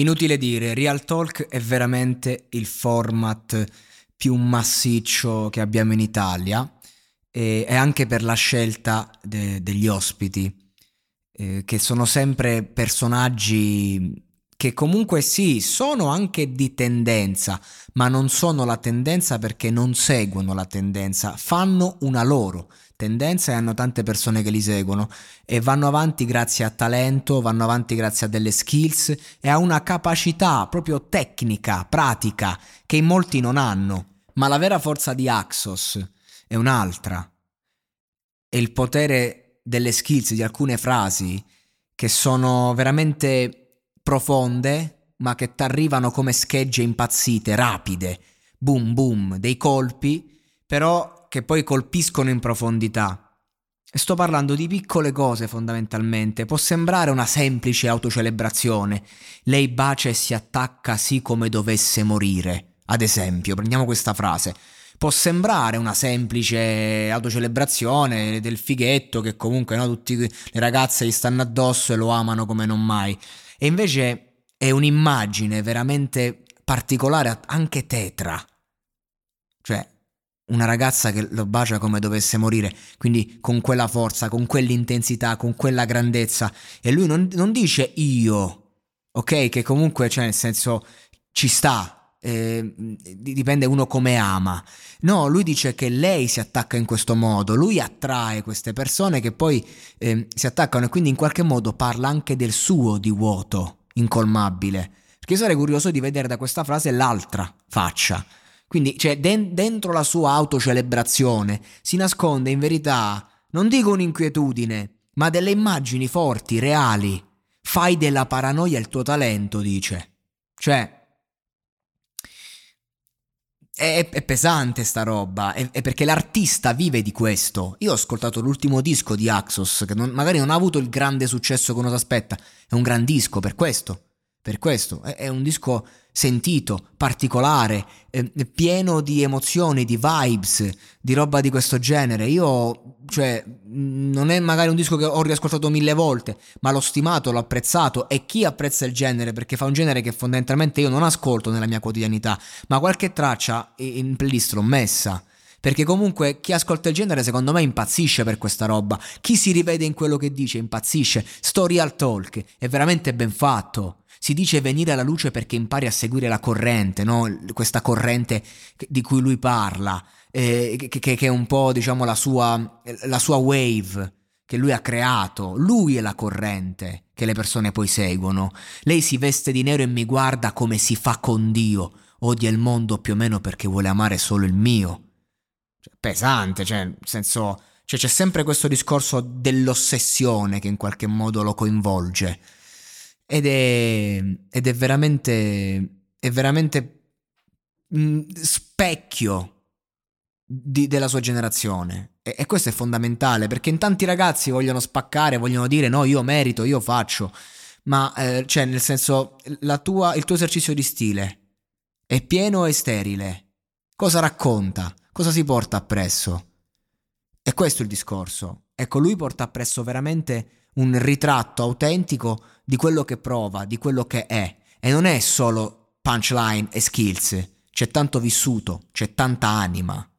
Inutile dire, Real Talk è veramente il format più massiccio che abbiamo in Italia e, anche per la scelta de, degli ospiti, eh, che sono sempre personaggi che comunque sì, sono anche di tendenza, ma non sono la tendenza perché non seguono la tendenza, fanno una loro tendenza e hanno tante persone che li seguono e vanno avanti grazie a talento, vanno avanti grazie a delle skills e a una capacità proprio tecnica, pratica, che in molti non hanno. Ma la vera forza di Axos è un'altra. È il potere delle skills, di alcune frasi che sono veramente profonde, ma che ti arrivano come schegge impazzite, rapide, boom boom, dei colpi, però che poi colpiscono in profondità. Sto parlando di piccole cose fondamentalmente. Può sembrare una semplice autocelebrazione. Lei bacia e si attacca sì come dovesse morire. Ad esempio, prendiamo questa frase può sembrare una semplice autocelebrazione del fighetto che comunque no, tutte le ragazze gli stanno addosso e lo amano come non mai. E invece è un'immagine veramente particolare, anche tetra. Cioè, una ragazza che lo bacia come dovesse morire, quindi con quella forza, con quell'intensità, con quella grandezza. E lui non, non dice io, ok? Che comunque, cioè, nel senso, ci sta, eh, dipende uno come ama. No, lui dice che lei si attacca in questo modo, lui attrae queste persone che poi eh, si attaccano e quindi in qualche modo parla anche del suo di vuoto incolmabile. Perché sarei curioso di vedere da questa frase l'altra faccia. Quindi, cioè, de- dentro la sua autocelebrazione si nasconde in verità, non dico un'inquietudine, ma delle immagini forti, reali. Fai della paranoia il tuo talento, dice. Cioè, è, è, pesante sta roba, è, è, perché l'artista vive di questo. Io ho ascoltato l'ultimo disco di Axos, che non, magari non ha avuto il grande successo che uno si aspetta, è un gran disco per questo, per questo, è, è un disco sentito, particolare, eh, pieno di emozioni, di vibes, di roba di questo genere. Io, cioè, non è magari un disco che ho riascoltato mille volte, ma l'ho stimato, l'ho apprezzato e chi apprezza il genere, perché fa un genere che fondamentalmente io non ascolto nella mia quotidianità, ma qualche traccia in playlist l'ho messa. Perché comunque chi ascolta il genere secondo me impazzisce per questa roba. Chi si rivede in quello che dice impazzisce. Story al talk è veramente ben fatto. Si dice venire alla luce perché impari a seguire la corrente, no? questa corrente di cui lui parla, eh, che, che, è un po' diciamo la sua, la sua wave che lui ha creato. Lui è la corrente che le persone poi seguono. Lei si veste di nero e mi guarda come si fa con Dio. Odia il mondo più o meno perché vuole amare solo il mio. Cioè, pesante, cioè, nel senso, cioè, c'è sempre questo discorso dell'ossessione che in qualche modo lo coinvolge. Ed è, ed è veramente, è veramente mh, mm, specchio di, della sua generazione. E, e, questo è fondamentale perché in tanti ragazzi vogliono spaccare, vogliono dire no, io merito, io faccio. Ma, eh, cioè, nel senso, tua, il tuo esercizio di stile è pieno e sterile. Cosa racconta? Cosa si porta appresso? E questo è il discorso. Ecco, lui porta appresso veramente un ritratto autentico di quello che prova, di quello che è. E non è solo punchline e skills, c'è tanto vissuto, c'è tanta anima.